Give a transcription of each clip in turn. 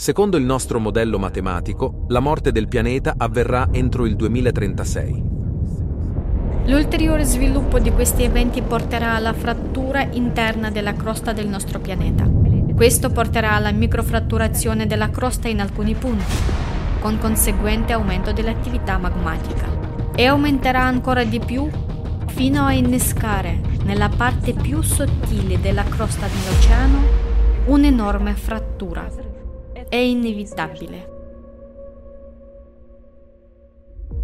Secondo il nostro modello matematico, la morte del pianeta avverrà entro il 2036. L'ulteriore sviluppo di questi eventi porterà alla frattura interna della crosta del nostro pianeta. Questo porterà alla microfratturazione della crosta in alcuni punti, con conseguente aumento dell'attività magmatica. E aumenterà ancora di più fino a innescare nella parte più sottile della crosta dell'oceano un'enorme frattura. È inevitabile.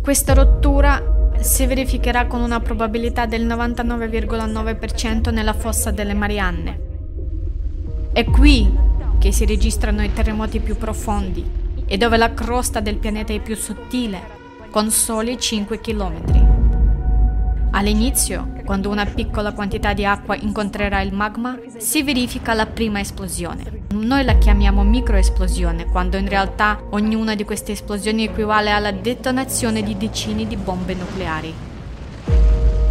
Questa rottura si verificherà con una probabilità del 99,9% nella fossa delle Marianne. È qui che si registrano i terremoti più profondi e dove la crosta del pianeta è più sottile, con soli 5 km. All'inizio, quando una piccola quantità di acqua incontrerà il magma, si verifica la prima esplosione. Noi la chiamiamo microesplosione, quando in realtà ognuna di queste esplosioni equivale alla detonazione di decine di bombe nucleari.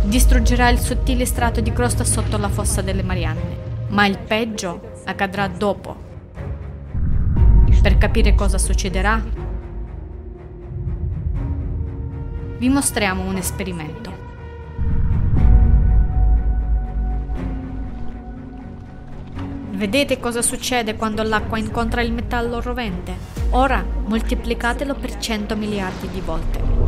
Distruggerà il sottile strato di crosta sotto la fossa delle Marianne, ma il peggio accadrà dopo. Per capire cosa succederà, vi mostriamo un esperimento. Vedete cosa succede quando l'acqua incontra il metallo rovente? Ora moltiplicatelo per 100 miliardi di volte.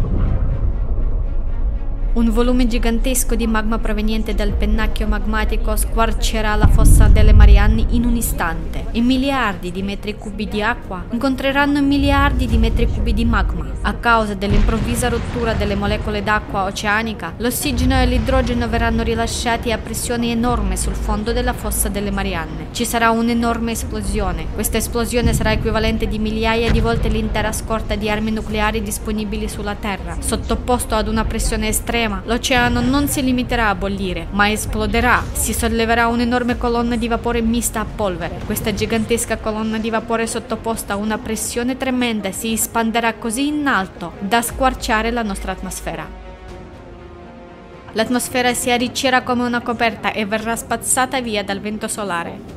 Un volume gigantesco di magma proveniente dal pennacchio magmatico squarcerà la fossa delle Marianne in un istante e miliardi di metri cubi di acqua incontreranno miliardi di metri cubi di magma. A causa dell'improvvisa rottura delle molecole d'acqua oceanica, l'ossigeno e l'idrogeno verranno rilasciati a pressione enorme sul fondo della fossa delle Marianne. Ci sarà un'enorme esplosione. Questa esplosione sarà equivalente di migliaia di volte l'intera scorta di armi nucleari disponibili sulla Terra, sottoposto ad una pressione estrema estrema, l'oceano non si limiterà a bollire, ma esploderà. Si solleverà un'enorme colonna di vapore mista a polvere. Questa gigantesca colonna di vapore sottoposta a una pressione tremenda si espanderà così in alto da squarciare la nostra atmosfera. L'atmosfera si arriccerà come una coperta e verrà spazzata via dal vento solare.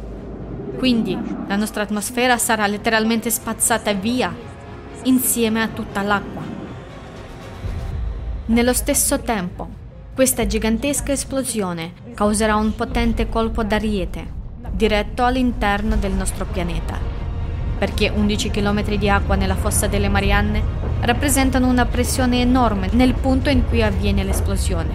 Quindi la nostra atmosfera sarà letteralmente spazzata via insieme a tutta l'acqua. Nello stesso tempo, questa gigantesca esplosione causerà un potente colpo d'ariete diretto all'interno del nostro pianeta, perché 11 km di acqua nella fossa delle Marianne rappresentano una pressione enorme nel punto in cui avviene l'esplosione.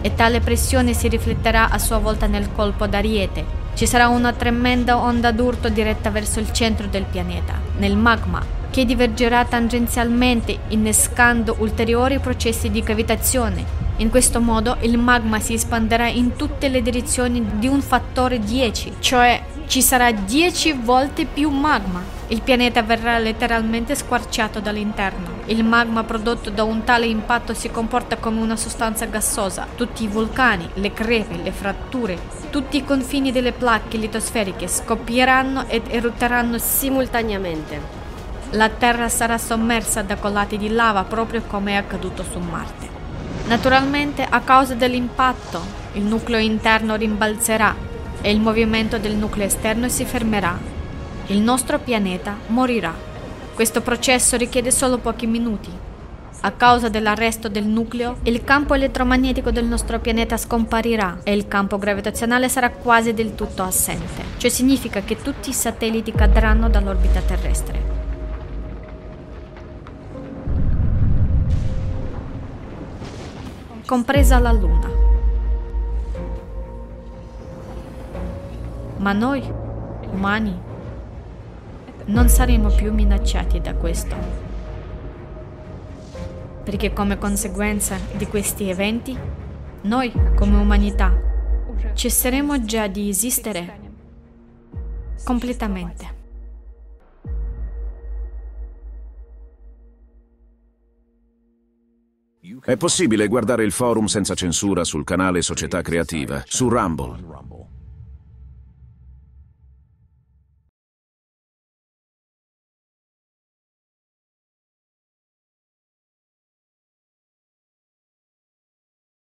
E tale pressione si rifletterà a sua volta nel colpo d'ariete. Ci sarà una tremenda onda d'urto diretta verso il centro del pianeta, nel magma, che divergerà tangenzialmente innescando ulteriori processi di cavitazione. In questo modo il magma si espanderà in tutte le direzioni di un fattore 10, cioè ci sarà 10 volte più magma. Il pianeta verrà letteralmente squarciato dall'interno. Il magma prodotto da un tale impatto si comporta come una sostanza gassosa. Tutti i vulcani, le crepe, le fratture, tutti i confini delle placche litosferiche scoppieranno ed erutteranno simultaneamente la Terra sarà sommersa da colati di lava proprio come è accaduto su Marte. Naturalmente, a causa dell'impatto, il nucleo interno rimbalzerà e il movimento del nucleo esterno si fermerà. Il nostro pianeta morirà. Questo processo richiede solo pochi minuti. A causa dell'arresto del nucleo, il campo elettromagnetico del nostro pianeta scomparirà e il campo gravitazionale sarà quasi del tutto assente. Ciò significa che tutti i satelliti cadranno dall'orbita terrestre. Compresa la Luna. Ma noi, umani, non saremo più minacciati da questo, perché come conseguenza di questi eventi, noi come umanità cesseremo già di esistere completamente. È possibile guardare il forum senza censura sul canale Società Creativa, su Rumble.